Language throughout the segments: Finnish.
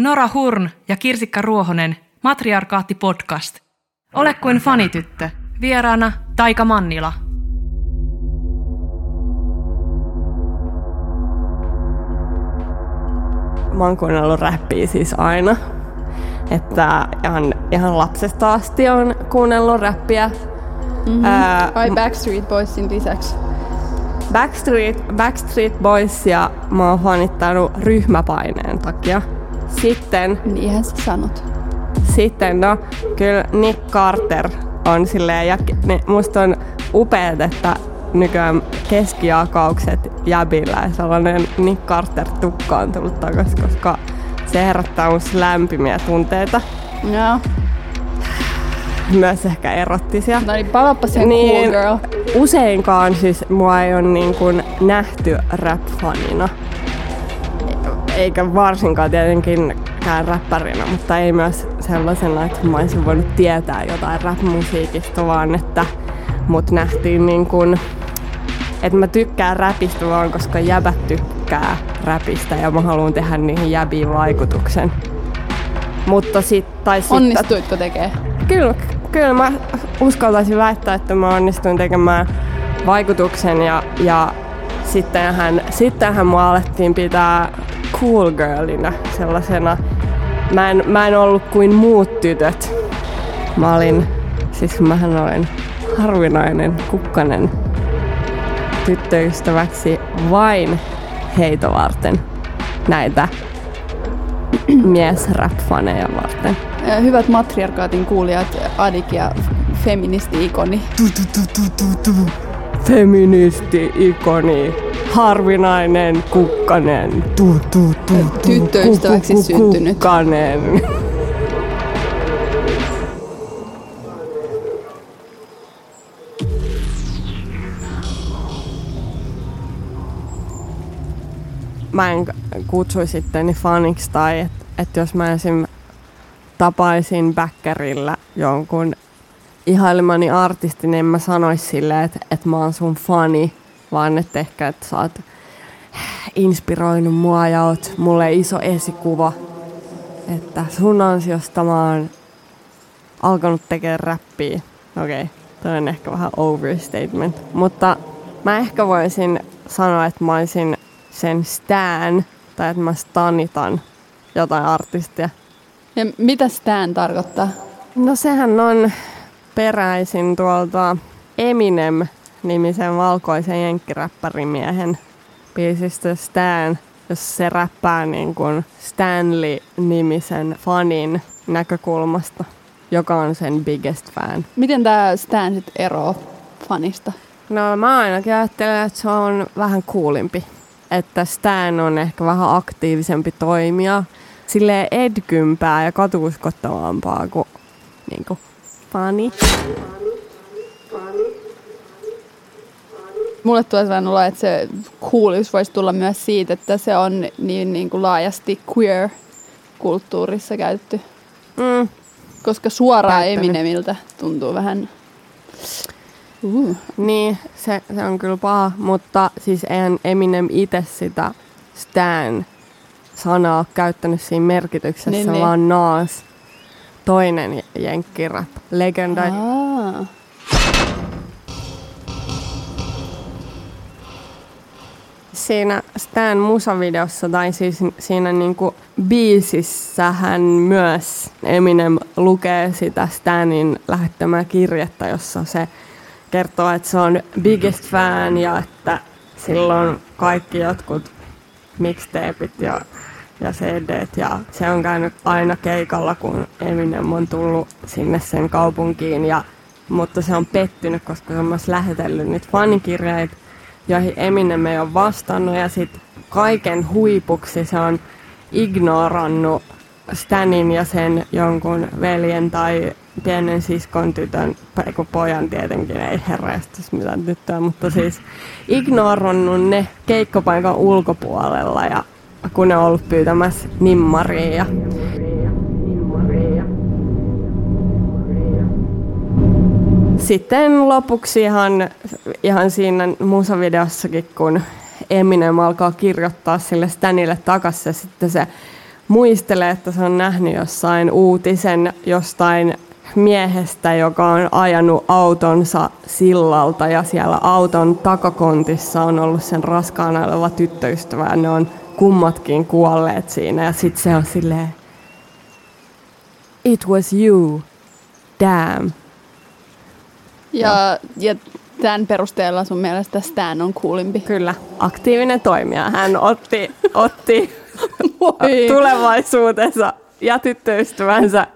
Nora Hurn ja Kirsikka Ruohonen, Matriarkaatti podcast. Ole kuin fanityttö. Vieraana Taika Mannila. Mä oon kuunnellut räppiä siis aina. Että ihan, ihan lapsesta asti on kuunnellut räppiä. Mm-hmm. Ää, Ai Backstreet Boysin lisäksi. Backstreet, Backstreet Boysia mä oon fanittanut ryhmäpaineen takia. Sitten... Niinhän sä sanot. Sitten no, kyllä Nick Carter on silleen, ja ne, musta on upeet, että nykyään keskiakaukset jäbillä ja sellainen Nick Carter tukka on tullut takaisin, koska se herättää musta lämpimiä tunteita. Joo. Myös ehkä erottisia. No niin, palappa sen Niin, cool girl. Useinkaan siis mua ei ole niin kuin nähty rap-fanina. Eikä varsinkaan tietenkään räppärinä, mutta ei myös sellaisena, että mä olisin voinut tietää jotain rap-musiikista, vaan että mut nähtiin niin kuin, että mä tykkään räpistä vaan, koska jäbät tykkää räpistä ja mä haluan tehdä niihin jäbiin vaikutuksen. Mutta sit, tai sit, Onnistuitko tekee? Kyllä, kyllä mä uskaltaisin väittää, että mä onnistuin tekemään vaikutuksen ja, ja sittenhän, sittenhän mua alettiin pitää cool girlina sellaisena. Mä en, mä en ollut kuin muut tytöt. Mä olin, siis mähän olen harvinainen kukkanen tyttöystäväksi vain heitä varten. Näitä miesrap-faneja varten. Hyvät matriarkaatin kuulijat, Adik ja feministi-ikoni. feministi-ikoni, harvinainen kukkanen, tu, tu, tu, tu, Tyttöystäväksi ku- ku- ku- syntynyt. Kukkanen. Mä en kutsuisi itteni faniksi tai että et jos mä esim. tapaisin bäkkärillä jonkun ihailemani artisti, niin en mä sanois silleen, että, että mä oon sun fani, vaan että ehkä, että sä oot inspiroinut mua ja oot mulle iso esikuva. Että sun ansiosta mä oon alkanut tekemään räppiä. Okei, okay, toi on ehkä vähän overstatement. Mutta mä ehkä voisin sanoa, että mä olisin sen stan, tai että mä stanitan jotain artistia. Ja mitä Stan tarkoittaa? No sehän on peräisin tuolta Eminem-nimisen valkoisen jenkkiräppärimiehen biisistä Stan, jos se räppää niin kuin Stanley-nimisen fanin näkökulmasta, joka on sen biggest fan. Miten tämä Stan sit eroaa fanista? No mä ainakin ajattelen, että se on vähän kuulimpi. Että Stan on ehkä vähän aktiivisempi toimija. Silleen edkympää ja katuuskottavampaa kuin, niin kuin fani. Mulle tulee sellainen olo, että se coolius voisi tulla myös siitä, että se on niin, niin kuin laajasti queer-kulttuurissa käytetty. Mm, Koska suoraan Käyttänyt. Eminemiltä tuntuu vähän... Uh. niin, se, se on kyllä paha, mutta siis eihän Eminem itse sitä Stan sanaa käyttänyt siinä merkityksessä, Niin, niin, niin. vaan Nas, toinen jenkkirap, legenda. Aa. Siinä Stan musavideossa tai siis siinä niinku biisissähän myös Eminem lukee sitä Stanin lähettämää kirjettä, jossa se kertoo, että se on biggest fan ja että silloin kaikki jotkut mixtapeit ja, ja CDt ja se on käynyt aina keikalla, kun Eminem on tullut sinne sen kaupunkiin. Ja mutta se on pettynyt, koska se on myös lähetellyt niitä fanikirjeitä, joihin Eminem ei ole vastannut ja sitten kaiken huipuksi se on ignorannut Stanin ja sen jonkun veljen tai pienen siskon tytön, tai kun pojan tietenkin ei herraistus mitään tyttöä, mutta siis ignorannut ne keikkapaikan ulkopuolella ja kun ne on ollut pyytämässä nimmaria Sitten lopuksi ihan, ihan siinä musavideossakin, kun Eminem alkaa kirjoittaa sille Stanille takaisin ja sitten se muistelee, että se on nähnyt jossain uutisen jostain miehestä, joka on ajanut autonsa sillalta ja siellä auton takakontissa on ollut sen raskaana oleva tyttöystävä ja ne on kummatkin kuolleet siinä ja sitten se on silleen It was you. Damn. Ja, ja tämän perusteella sun mielestä Stan on kuulimpi? Kyllä, aktiivinen toimija. Hän otti, otti tulevaisuutensa ja tyttöystävänsä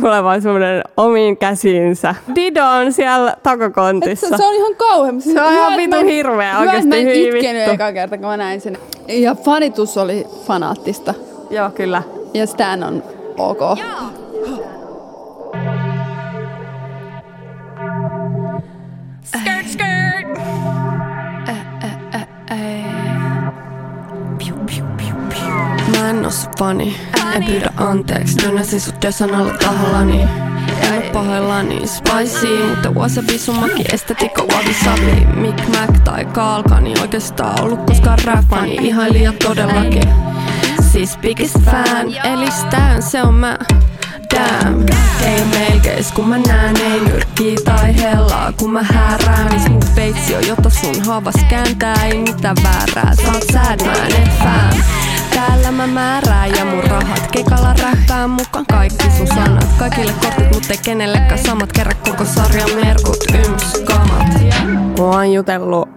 tulevaisuuden omiin käsiinsä. Dido on siellä takakontissa. Se, se on ihan kauhean. Se on ihan vitu hirveä oikeasti. Mä en itkenyt eka kerta, kun mä näin sen. Ja fanitus oli fanaattista. Joo, kyllä. Ja Stan on ok. Skirt, Mä en sun fani, en pyydä anteeksi Dönäsin sut sanalla tahallani. En oo pahoillani Spicy, mutta wasabi sun maki estetikko wabi sabi Mick Mac tai Kalkani. Oikeastaan ollut koskaan räppani Ihailija todellakin. Siis biggest fan, eli Stan, se on mä. Damn, ei melkeis kun mä näen ei nyrkkii tai hellaa. Kun mä häärään, niin mun peitsi on jotta sun haavas kääntää. Ei mitään väärää, sä oot sad man, et fan Täällä mä määrään ja mun rahat Kekalla räppään mukaan kaikki sun sanat Kaikille kortit, mut ei kenellekään samat Kerran koko sarjan merkut, yms, kamat Mä oon jutellut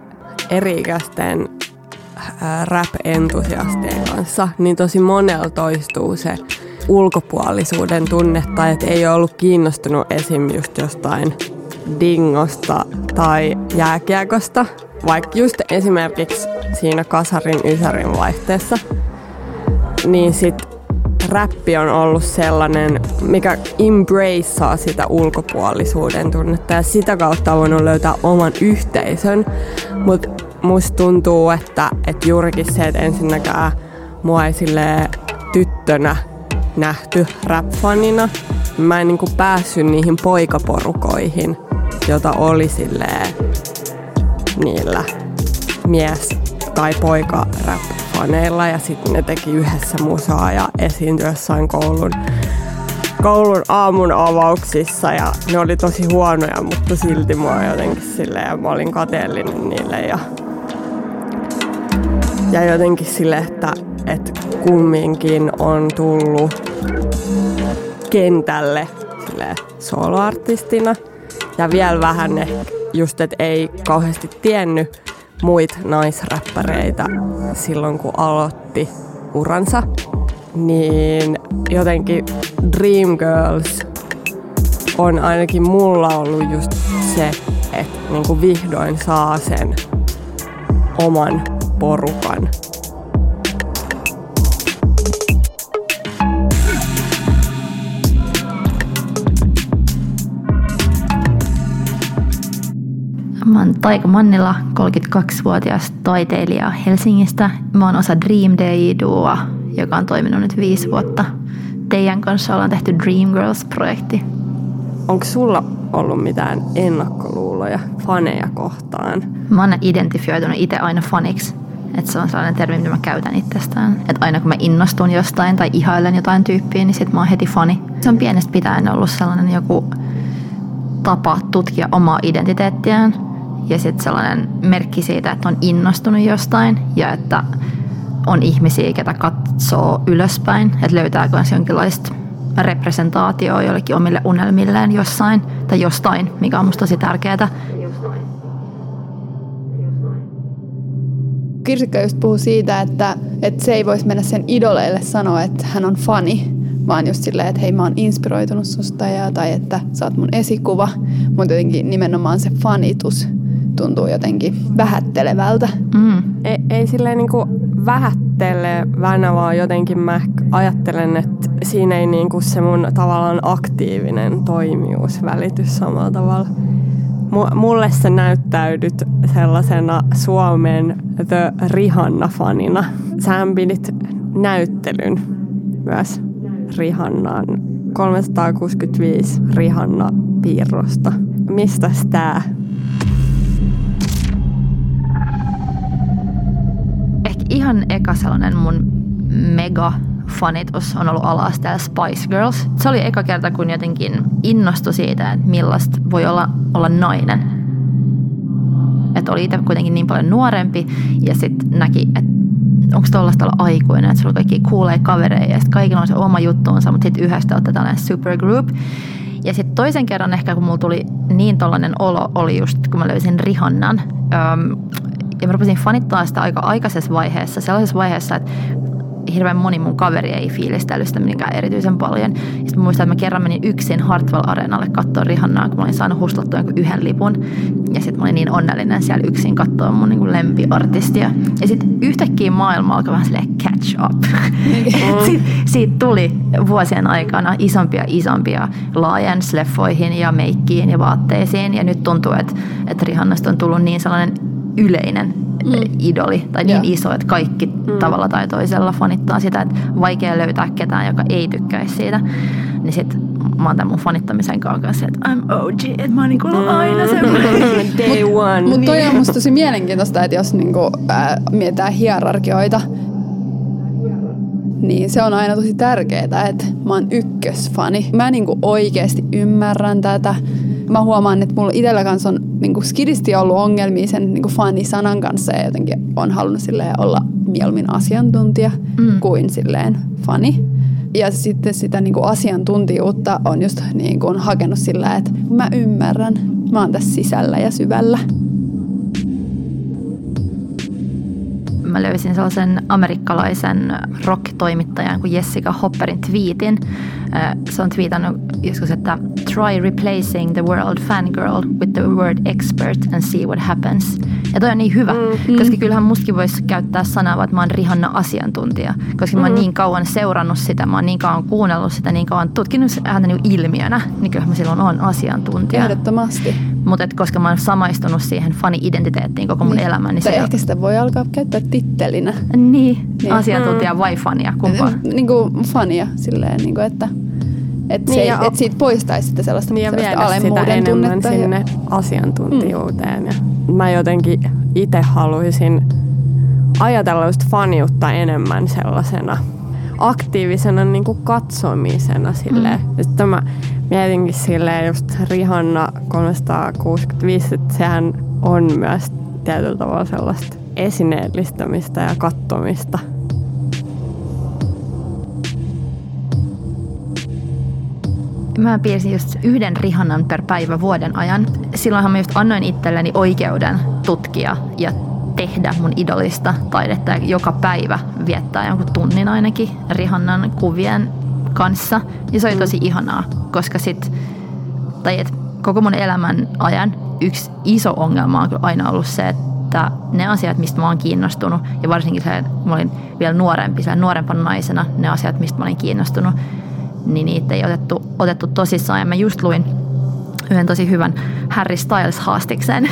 eri-ikäisten ää, rap-entusiastien kanssa, niin tosi monella toistuu se ulkopuolisuuden tunne tai että ei ole ollut kiinnostunut esim. just jostain dingosta tai jääkiekosta. Vaikka just esimerkiksi siinä kasarin ysärin vaihteessa, niin sit räppi on ollut sellainen, mikä embraceaa sitä ulkopuolisuuden tunnetta ja sitä kautta on voinut löytää oman yhteisön. Mutta musta tuntuu, että, että juurikin se, että ensinnäkään mua ei tyttönä nähty rap-fanina. Mä en niinku päässyt niihin poikaporukoihin, jota oli silleen niillä mies- tai poika rap-faneilla ja sitten ne teki yhdessä musaa ja esiintyi jossain koulun, koulun aamun avauksissa ja ne oli tosi huonoja, mutta silti mua jotenkin silleen ja mä olin kateellinen niille ja, ja jotenkin sille, että, että kumminkin on tullut kentälle silleen soloartistina. Ja vielä vähän ehkä just, että ei kauheasti tiennyt muita naisräppäreitä silloin, kun aloitti uransa, niin jotenkin Dreamgirls on ainakin mulla ollut just se, että niinku vihdoin saa sen oman porukan. Mä oon Taika Mannila, 32-vuotias taiteilija Helsingistä. Mä oon osa Dream Day Duoa, joka on toiminut nyt viisi vuotta. Teidän kanssa ollaan tehty Dream Girls-projekti. Onko sulla ollut mitään ennakkoluuloja faneja kohtaan? Mä oon identifioitunut itse aina faniksi. Että se on sellainen termi, mitä mä käytän itsestään. Että aina kun mä innostun jostain tai ihailen jotain tyyppiä, niin sit mä oon heti fani. Se on pienestä pitäen ollut sellainen joku tapa tutkia omaa identiteettiään ja sitten sellainen merkki siitä, että on innostunut jostain ja että on ihmisiä, ketä katsoo ylöspäin, että löytää myös jonkinlaista representaatioa jollekin omille unelmilleen jossain tai jostain, mikä on musta tosi tärkeää. Kirsikka just puhuu siitä, että, että se ei voisi mennä sen idoleille sanoa, että hän on fani, vaan just silleen, että hei mä oon inspiroitunut susta ja, tai että sä oot mun esikuva, mutta jotenkin nimenomaan se fanitus tuntuu jotenkin vähättelevältä. Mm. Ei, ei silleen niinku vähättelevänä, vaan jotenkin mä ajattelen, että siinä ei niinku se mun tavallaan aktiivinen toimijuus välity samalla tavalla. Mu- mulle sä näyttäydyt sellaisena Suomen The Rihanna-fanina. Sähän pidit näyttelyn myös Rihannan 365 Rihanna-piirrosta. Mistäs tää? Ihan eka sellainen mun mega fanitus on ollut ala-asteella Spice Girls. Se oli eka kerta, kun jotenkin innostui siitä, että millaista voi olla, olla nainen. Että oli itse kuitenkin niin paljon nuorempi ja sitten näki, että onko tuollaista olla aikuinen, että sulla on kaikki kuulee kavereja ja sitten kaikilla on se oma juttuunsa, mutta sitten yhdestä ottaa tällainen supergroup. Ja sitten toisen kerran ehkä, kun mulla tuli niin tollainen olo, oli just kun mä löysin Rihannan. Öm, ja mä rupesin fanittaa sitä aika aikaisessa vaiheessa, sellaisessa vaiheessa, että hirveän moni mun kaveri ei fiilistellyt sitä mitenkään erityisen paljon. Sitten mä muistan, että mä kerran menin yksin Hartwell Areenalle katsoa Rihannaa, kun mä olin saanut hustlattua jonkun yhden lipun. Ja sitten mä olin niin onnellinen siellä yksin katsoa mun niin lempiartistia. Ja sitten yhtäkkiä maailma alkoi vähän silleen catch up. siitä, siitä tuli vuosien aikana isompia isompia laajens leffoihin ja meikkiin ja vaatteisiin. Ja nyt tuntuu, että, että Rihannasta on tullut niin sellainen yleinen mm. idoli tai niin yeah. iso, että kaikki mm. tavalla tai toisella fanittaa sitä, että vaikea löytää ketään, joka ei tykkäisi siitä. Niin sit mä oon tämän mun fanittamisen kanssa, että I'm OG, että mä oon niinku aina semmoinen. Day one. Mutta toi on musta tosi mielenkiintoista, että jos niinku, äh, mietitään hierarkioita, niin se on aina tosi tärkeää, että mä oon ykkösfani. Mä niinku oikeasti ymmärrän tätä. Mä huomaan, että mulla itsellä kanssa on niinku skidisti ollut ongelmia sen niinku fani-sanan kanssa ja jotenkin on halunnut olla mieluummin asiantuntija mm. kuin silleen fani. Ja sitten sitä niinku asiantuntijuutta on just niinku hakenut sillä, että mä ymmärrän, mä oon tässä sisällä ja syvällä. Mä löysin sellaisen amerikkalaisen rock-toimittajan kuin Jessica Hopperin tweetin. Se on tweetannut joskus, että try replacing the world fangirl with the word expert and see what happens. Ja toi on niin hyvä, mm. koska kyllähän mustakin voisi käyttää sanaa, että mä oon Rihanna asiantuntija, koska mm. mä oon niin kauan seurannut sitä, mä oon niin kauan kuunnellut sitä, niin kauan tutkinut häntä niin ilmiönä, niin kyllä mä silloin oon asiantuntija. Ehdottomasti. Mutta koska mä oon samaistunut siihen fani-identiteettiin koko mun niin. elämän, niin tai se ehkä sitä voi alkaa käyttää tittelinä. Niin, niin. asiantuntija mm. vai fania, kumpaa? Niin kuin fania, silleen, niin kuin, että että niin, et siitä poistaisi sitä sellaista, niin sellaista alemmuuden sitä tunnetta. sinne ja... asiantuntijuuteen. Mm. Ja mä jotenkin itse haluaisin ajatella just faniutta enemmän sellaisena aktiivisena niin kuin katsomisena. Silleen. Mm. Sitten mä mietinkin silleen just Rihanna 365, että sehän on myös tietyllä tavalla sellaista esineellistämistä ja kattomista. Mä piirsin just yhden Rihannan per päivä vuoden ajan. Silloinhan mä just annoin itselleni oikeuden tutkia ja tehdä mun idolista taidetta joka päivä viettää jonkun tunnin ainakin Rihannan kuvien kanssa. Ja se oli tosi ihanaa, koska sit, tai et koko mun elämän ajan yksi iso ongelma on aina ollut se, että ne asiat, mistä mä oon kiinnostunut, ja varsinkin se, että mä olin vielä nuorempi, nuorempana naisena, ne asiat, mistä mä olin kiinnostunut, niin niitä ei otettu, otettu tosissaan. Ja mä just luin yhden tosi hyvän Harry Styles-haastiksen,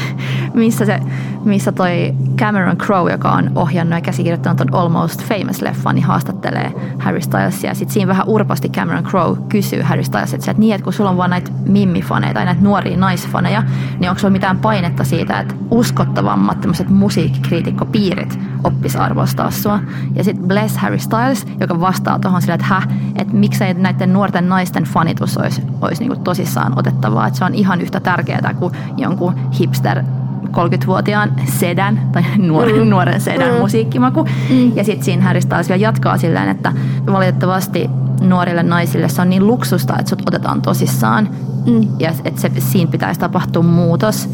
missä, se, missä toi Cameron Crowe, joka on ohjannut ja käsikirjoittanut ton Almost Famous-leffan, niin haastattelee Harry Stylesia. Sitten siinä vähän urpasti Cameron Crowe kysyy Harry Stylesia, että niin, että kun sulla on vaan näitä mimmifaneja tai näitä nuoria naisfaneja, niin onko sulla mitään painetta siitä, että uskottavammat tämmöiset musiikkikriitikkopiirit oppis arvostaa sua. Ja sitten Bless Harry Styles, joka vastaa tuohon sillä, että hä, että miksei näiden nuorten naisten fanitus olisi, olisi niin tosissaan otettavaa, että se on ihan yhtä tärkeää kuin jonkun hipster 30-vuotiaan sedän tai nuoren, mm. nuoren sedän mm. musiikkimaku. Mm. Ja sitten siinä Harry Styles vielä jatkaa silleen, että valitettavasti nuorille naisille se on niin luksusta, että sut otetaan tosissaan. Mm. Ja että se, siinä pitäisi tapahtua muutos.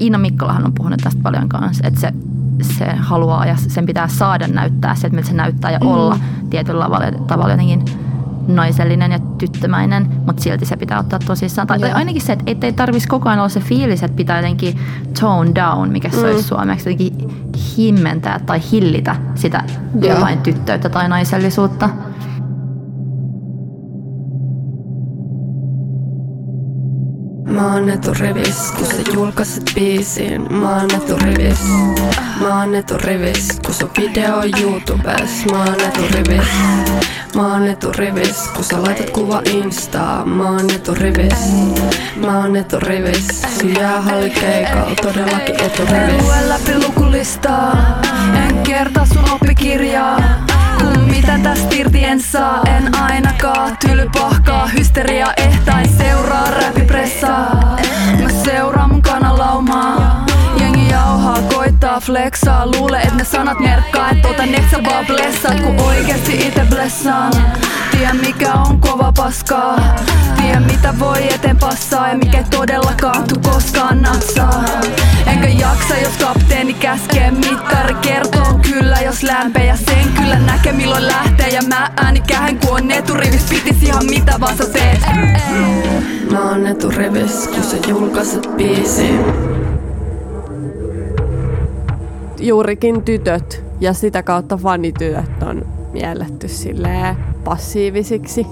Iina Mikkolahan on puhunut tästä paljon kanssa, että se, se haluaa ja sen pitää saada näyttää se, että miltä se näyttää ja mm. olla tietyllä tavalla jotenkin naisellinen ja tyttömäinen, mutta silti se pitää ottaa tosissaan. Tai, tai ainakin se, että ei tarvitsisi koko ajan olla se fiilis, että pitää jotenkin tone down, mikä se mm. olisi suomeksi, jotenkin himmentää tai hillitä sitä jotain tyttöyttä tai naisellisuutta. Oon eturivis, kun sä julkaiset biisin. Mä oon eturivis. Mä oon eturivis, kun sun video on YouTubes. Mä oon eturivis. Mä oon eturivis, kun sä laitat kuva Instaa. Mä oon eturivis. Mä oon eturivis. Sun jäähalli keikalla todellakin eturivis. Lue läpi lukulistaa, en kertaa sun oppikirjaa. Kun mitä tästä irti en saa, en ainakaan Tylypahkaa, hysteria flexaa. Luule et ne sanat merkkaa, et ota neksä vaan blessaat Kun oikeesti ite blessaan. Tien mikä on kova paskaa. Tien mitä voi eteen passaa Ja mikä todellakaan tu koskaan natsaa. Enkä jaksa jos kapteeni käskee Mittari. Kertoo kyllä jos lämpee Ja sen kyllä näkee milloin lähtee. Ja mä ääni kähen kun on eturivis Pitis ihan mitä vaan sä teet. Mä oon eturivis, kun sä julkaiset biisin. Juurikin tytöt ja sitä kautta fanitytöt on mielletty silleen passiivisiksi,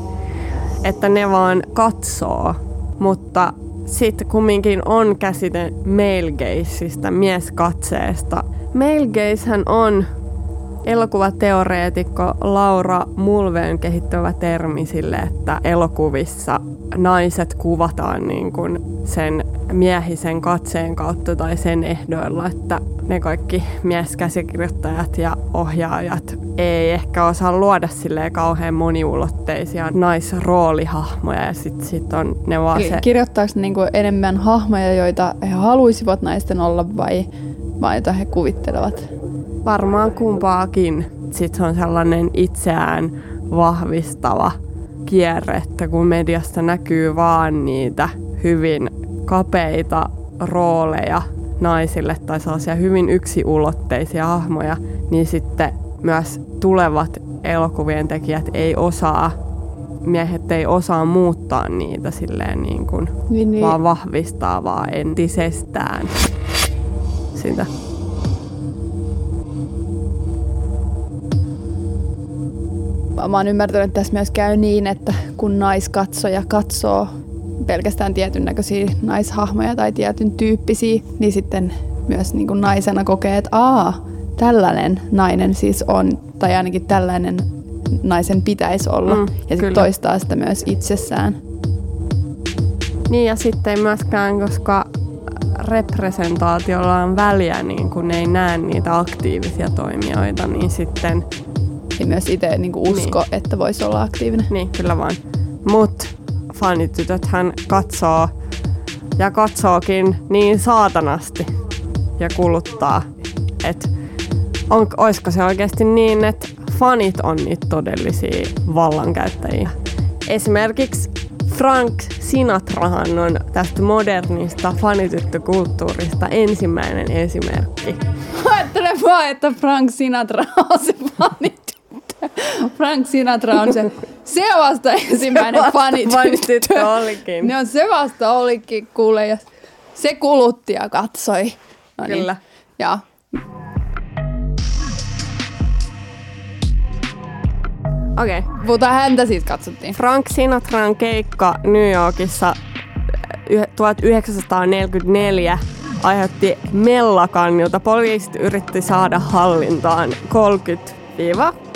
että ne vaan katsoo, mutta sitten kumminkin on käsite male mieskatseesta. Male gazehän on elokuvateoreetikko Laura Mulveen kehittävä termi sille, että elokuvissa naiset kuvataan niin kuin sen miehisen katseen kautta tai sen ehdoilla, että ne kaikki mieskäsikirjoittajat ja ohjaajat ei ehkä osaa luoda silleen kauhean moniulotteisia naisroolihahmoja ja sitten sit on ne vaan se... Kirjoittaako niinku enemmän hahmoja, joita he haluaisivat naisten olla vai, vai joita he kuvittelevat? Varmaan kumpaakin. Sitten se on sellainen itseään vahvistava kierre, että kun mediasta näkyy vaan niitä hyvin kapeita rooleja naisille tai sellaisia hyvin yksiulotteisia hahmoja, niin sitten myös tulevat elokuvien tekijät ei osaa, miehet ei osaa muuttaa niitä silleen niin kuin, Niin, niin. vaan vahvistaa vaan entisestään sitä. Mä oon ymmärtänyt, että tässä myös käy niin, että kun naiskatsoja katsoo pelkästään tietyn näköisiä naishahmoja tai tietyn tyyppisiä, niin sitten myös niin kuin naisena kokee, että aa, tällainen nainen siis on, tai ainakin tällainen naisen pitäisi olla. Mm, ja sitten toistaa sitä myös itsessään. Niin ja sitten myöskään, koska representaatiolla on väliä, niin kun ei näe niitä aktiivisia toimijoita, niin sitten, Ja myös itse niin usko, niin. että voisi olla aktiivinen. niin kyllä vaan. Mut fanitytöthän katsoo ja katsookin niin saatanasti ja kuluttaa, että on, olisiko se oikeasti niin, että fanit on niitä todellisia vallankäyttäjiä. Esimerkiksi Frank Sinatrahan on tästä modernista fanityttökulttuurista ensimmäinen esimerkki. Ajattele vaan, että Frank Sinatra on se fanityttö. Frank Sinatra on se, se vasta ensimmäinen vasta fanityttö. olikin. No se vasta olikin, kuule, ja se kulutti ja katsoi. No niin. Kyllä. Ja Okei. Okay. mutta häntä siis katsottiin. Frank Sinatran keikka New Yorkissa yh- 1944 aiheutti mellakan, jota poliisit yritti saada hallintaan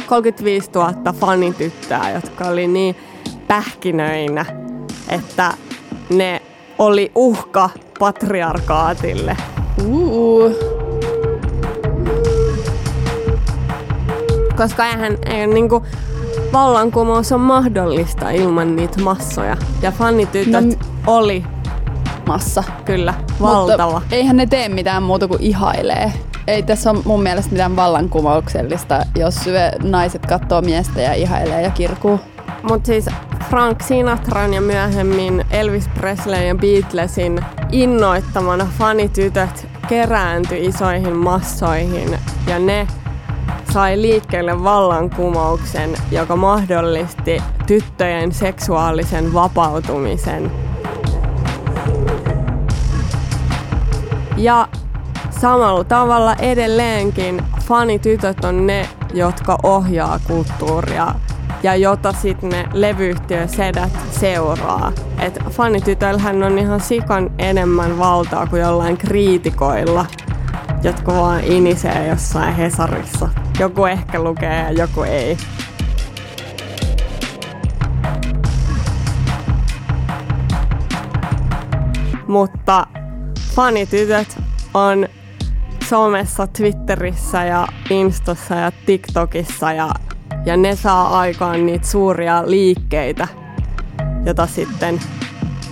30-35 000 fanityttöä, jotka oli niin pähkinöinä, että ne oli uhka patriarkaatille. Uh. Koska eihän, eihän niinku, vallankumous on mahdollista ilman niitä massoja. Ja fanitytöt No oli Massa. kyllä valtava. Mutta eihän ne tee mitään muuta kuin ihailee. Ei tässä ole mun mielestä mitään vallankumouksellista, jos naiset katsoo miestä ja ihailee ja kirkuu. Mutta siis Frank Sinatran ja myöhemmin Elvis Presley ja Beatlesin innoittamana fanitytöt kerääntyi isoihin massoihin ja ne sai liikkeelle vallankumouksen, joka mahdollisti tyttöjen seksuaalisen vapautumisen. Ja samalla tavalla edelleenkin fanitytöt on ne, jotka ohjaa kulttuuria ja jota sitten ne levyyhtiösedät seuraa. Et fanitytöllähän on ihan sikan enemmän valtaa kuin jollain kriitikoilla, jotka vaan inisee jossain Hesarissa. Joku ehkä lukee ja joku ei. Mutta fanitytöt on somessa, Twitterissä ja Instassa ja TikTokissa ja, ja ne saa aikaan niitä suuria liikkeitä, jota sitten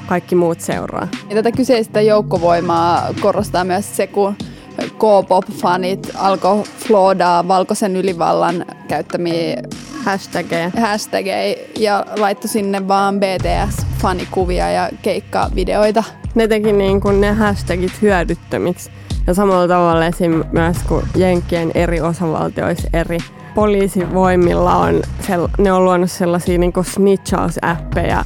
kaikki muut seuraa. Ja tätä kyseistä joukkovoimaa korostaa myös se, kun K-pop-fanit alkoi floodaa valkoisen ylivallan käyttämiä hashtageja. hashtageja ja laittoi sinne vaan BTS-fanikuvia ja keikkavideoita. Ne teki niin kuin ne hashtagit hyödyttömiksi. Ja samalla tavalla esim. myös kuin Jenkkien eri osavaltioissa eri. Poliisivoimilla on, ne on luonut sellaisia niin snitchaus-appeja,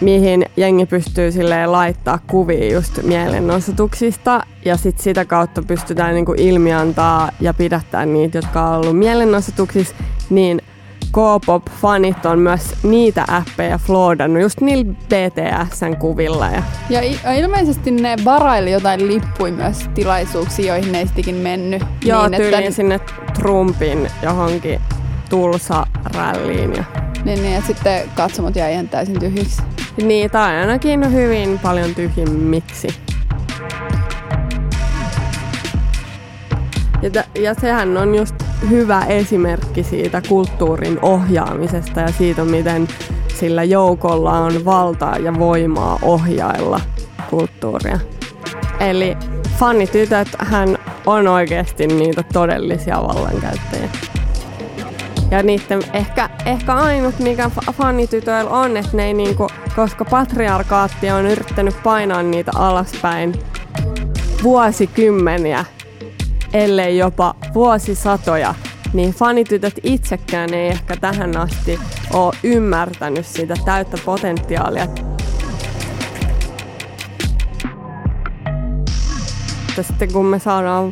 mihin jengi pystyy silleen laittaa kuvia just mielenosoituksista. Ja sit sitä kautta pystytään niinku ilmiantaa ja pidättää niitä, jotka on ollut mielenosoituksissa, niin K-pop-fanit on myös niitä appeja floodannut just niillä BTSn kuvilla. Ja, ja ilmeisesti ne varaili jotain lippuja myös tilaisuuksia, joihin ne mennyt. Joo, niin, tyyliin että... sinne Trumpin johonkin Tulsa-rälliin. Ja... Niin, niin, ja sitten katsomot jäi ihan täysin tyhjiksi. Niin, tai ainakin hyvin paljon tyhjimmiksi. Ja, t- ja sehän on just hyvä esimerkki siitä kulttuurin ohjaamisesta ja siitä, miten sillä joukolla on valtaa ja voimaa ohjailla kulttuuria. Eli fanitytöt hän on oikeasti niitä todellisia vallankäyttäjiä. Ja niiden ehkä, ehkä ainut, mikä fanitytöillä on, että ne ei niinku, koska patriarkaatti on yrittänyt painaa niitä alaspäin vuosikymmeniä, ellei jopa vuosisatoja, niin fanitytöt itsekään ei ehkä tähän asti ole ymmärtänyt sitä täyttä potentiaalia. Sitten kun me saadaan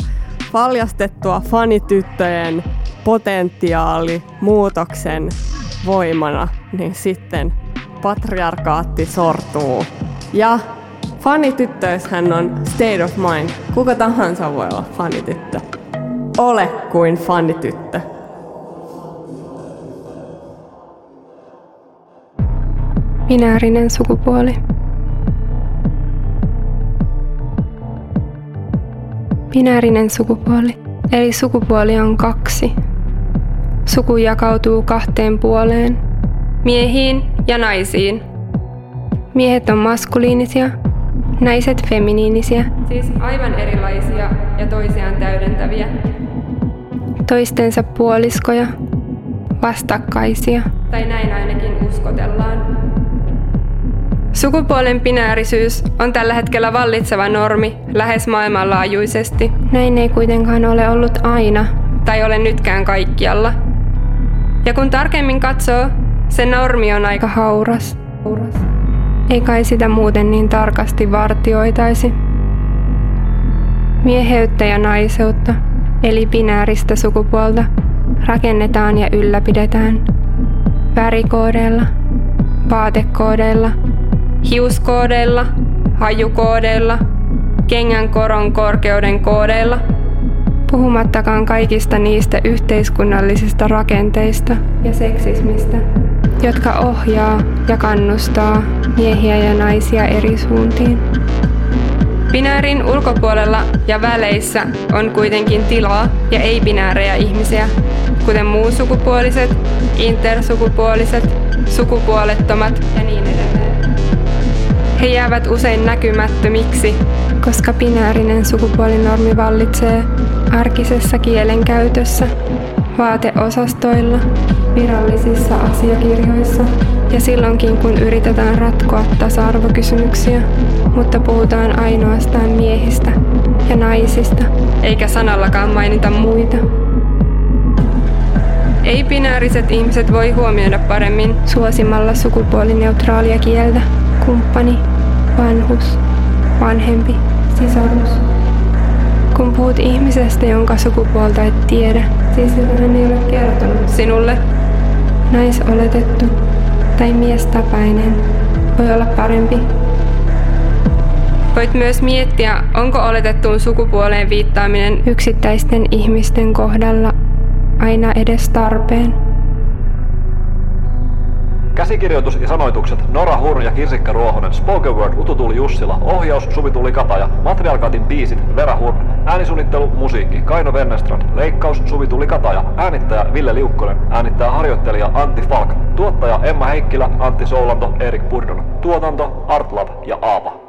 paljastettua fanityttöjen potentiaali muutoksen voimana, niin sitten patriarkaatti sortuu. Ja fanityttöishän on state of mind. Kuka tahansa voi olla fanityttö. Ole kuin fanityttö. Binäärinen sukupuoli. Binäärinen sukupuoli, eli sukupuoli on kaksi. Suku jakautuu kahteen puoleen, miehiin ja naisiin. Miehet on maskuliinisia, naiset feminiinisiä. Siis aivan erilaisia ja toisiaan täydentäviä. Toistensa puoliskoja, vastakkaisia. Tai näin ainakin uskotellaan. Sukupuolen binäärisyys on tällä hetkellä vallitseva normi lähes maailmanlaajuisesti. Näin ei kuitenkaan ole ollut aina, tai ole nytkään kaikkialla. Ja kun tarkemmin katsoo, se normi on aika hauras. Ei kai sitä muuten niin tarkasti vartioitaisi. Mieheyttä ja naiseutta, eli binääristä sukupuolta, rakennetaan ja ylläpidetään. Värikoodeilla, vaatekoodeilla, hiuskoodeilla, hajukoodeilla, kengän koron korkeuden koodeilla – puhumattakaan kaikista niistä yhteiskunnallisista rakenteista ja seksismistä, jotka ohjaa ja kannustaa miehiä ja naisia eri suuntiin. Binäärin ulkopuolella ja väleissä on kuitenkin tilaa ja ei-binäärejä ihmisiä, kuten muussukupuoliset, intersukupuoliset, sukupuolettomat ja niin edelleen. He jäävät usein näkymättömiksi, koska binäärinen sukupuolinormi vallitsee arkisessa kielenkäytössä, vaateosastoilla, virallisissa asiakirjoissa ja silloinkin kun yritetään ratkoa tasa-arvokysymyksiä, mutta puhutaan ainoastaan miehistä ja naisista, eikä sanallakaan mainita muita. Ei-binääriset ihmiset voi huomioida paremmin suosimalla sukupuolineutraalia kieltä, kumppani, vanhus, vanhempi, sisarus. Kun puhut ihmisestä, jonka sukupuolta et tiedä, siis hän ei ole kertonut sinulle, naisoletettu tai miestapainen voi olla parempi. Voit myös miettiä, onko oletettuun sukupuoleen viittaaminen yksittäisten ihmisten kohdalla aina edes tarpeen. Käsikirjoitus ja sanoitukset Nora Hurn ja Kirsikka Ruohonen, Spoken Word Ututuli Jussila, ohjaus Suvituli Kataja, Matriarkaatin biisit Vera Hurn, äänisuunnittelu, musiikki. Kaino Vennestrand, leikkaus Suvituli Kataja, äänittäjä Ville Liukkonen, äänittäjä harjoittelija Antti Falk, tuottaja Emma Heikkilä, Antti Soulanto, Erik Purdon, tuotanto Artlab ja Aapa.